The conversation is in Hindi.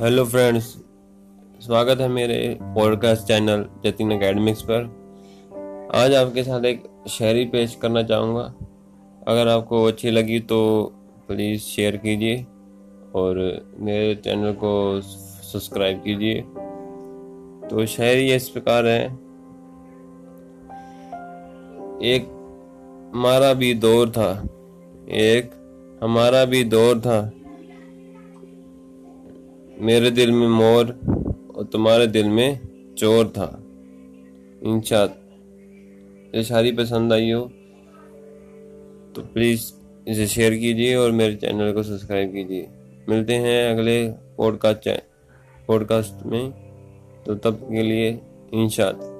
हेलो फ्रेंड्स, स्वागत है मेरे पॉडकास्ट चैनल जतिन अकेडमिक्स पर। आज आपके साथ एक शायरी पेश करना चाहूँगा। अगर आपको अच्छी लगी तो प्लीज़ शेयर कीजिए और मेरे चैनल को सब्सक्राइब कीजिए। तो शायरी इस प्रकार है। एक हमारा भी दौर था। एक हमारा भी दौर था। मेरे दिल में मोर और तुम्हारे दिल में चोर था। इंशा ये शायरी पसंद आई हो तो प्लीज़ इसे शेयर कीजिए और मेरे चैनल को सब्सक्राइब कीजिए। मिलते हैं अगले पॉडकास्ट पॉडकास्ट में। तो तब के लिए इंशाल्लाह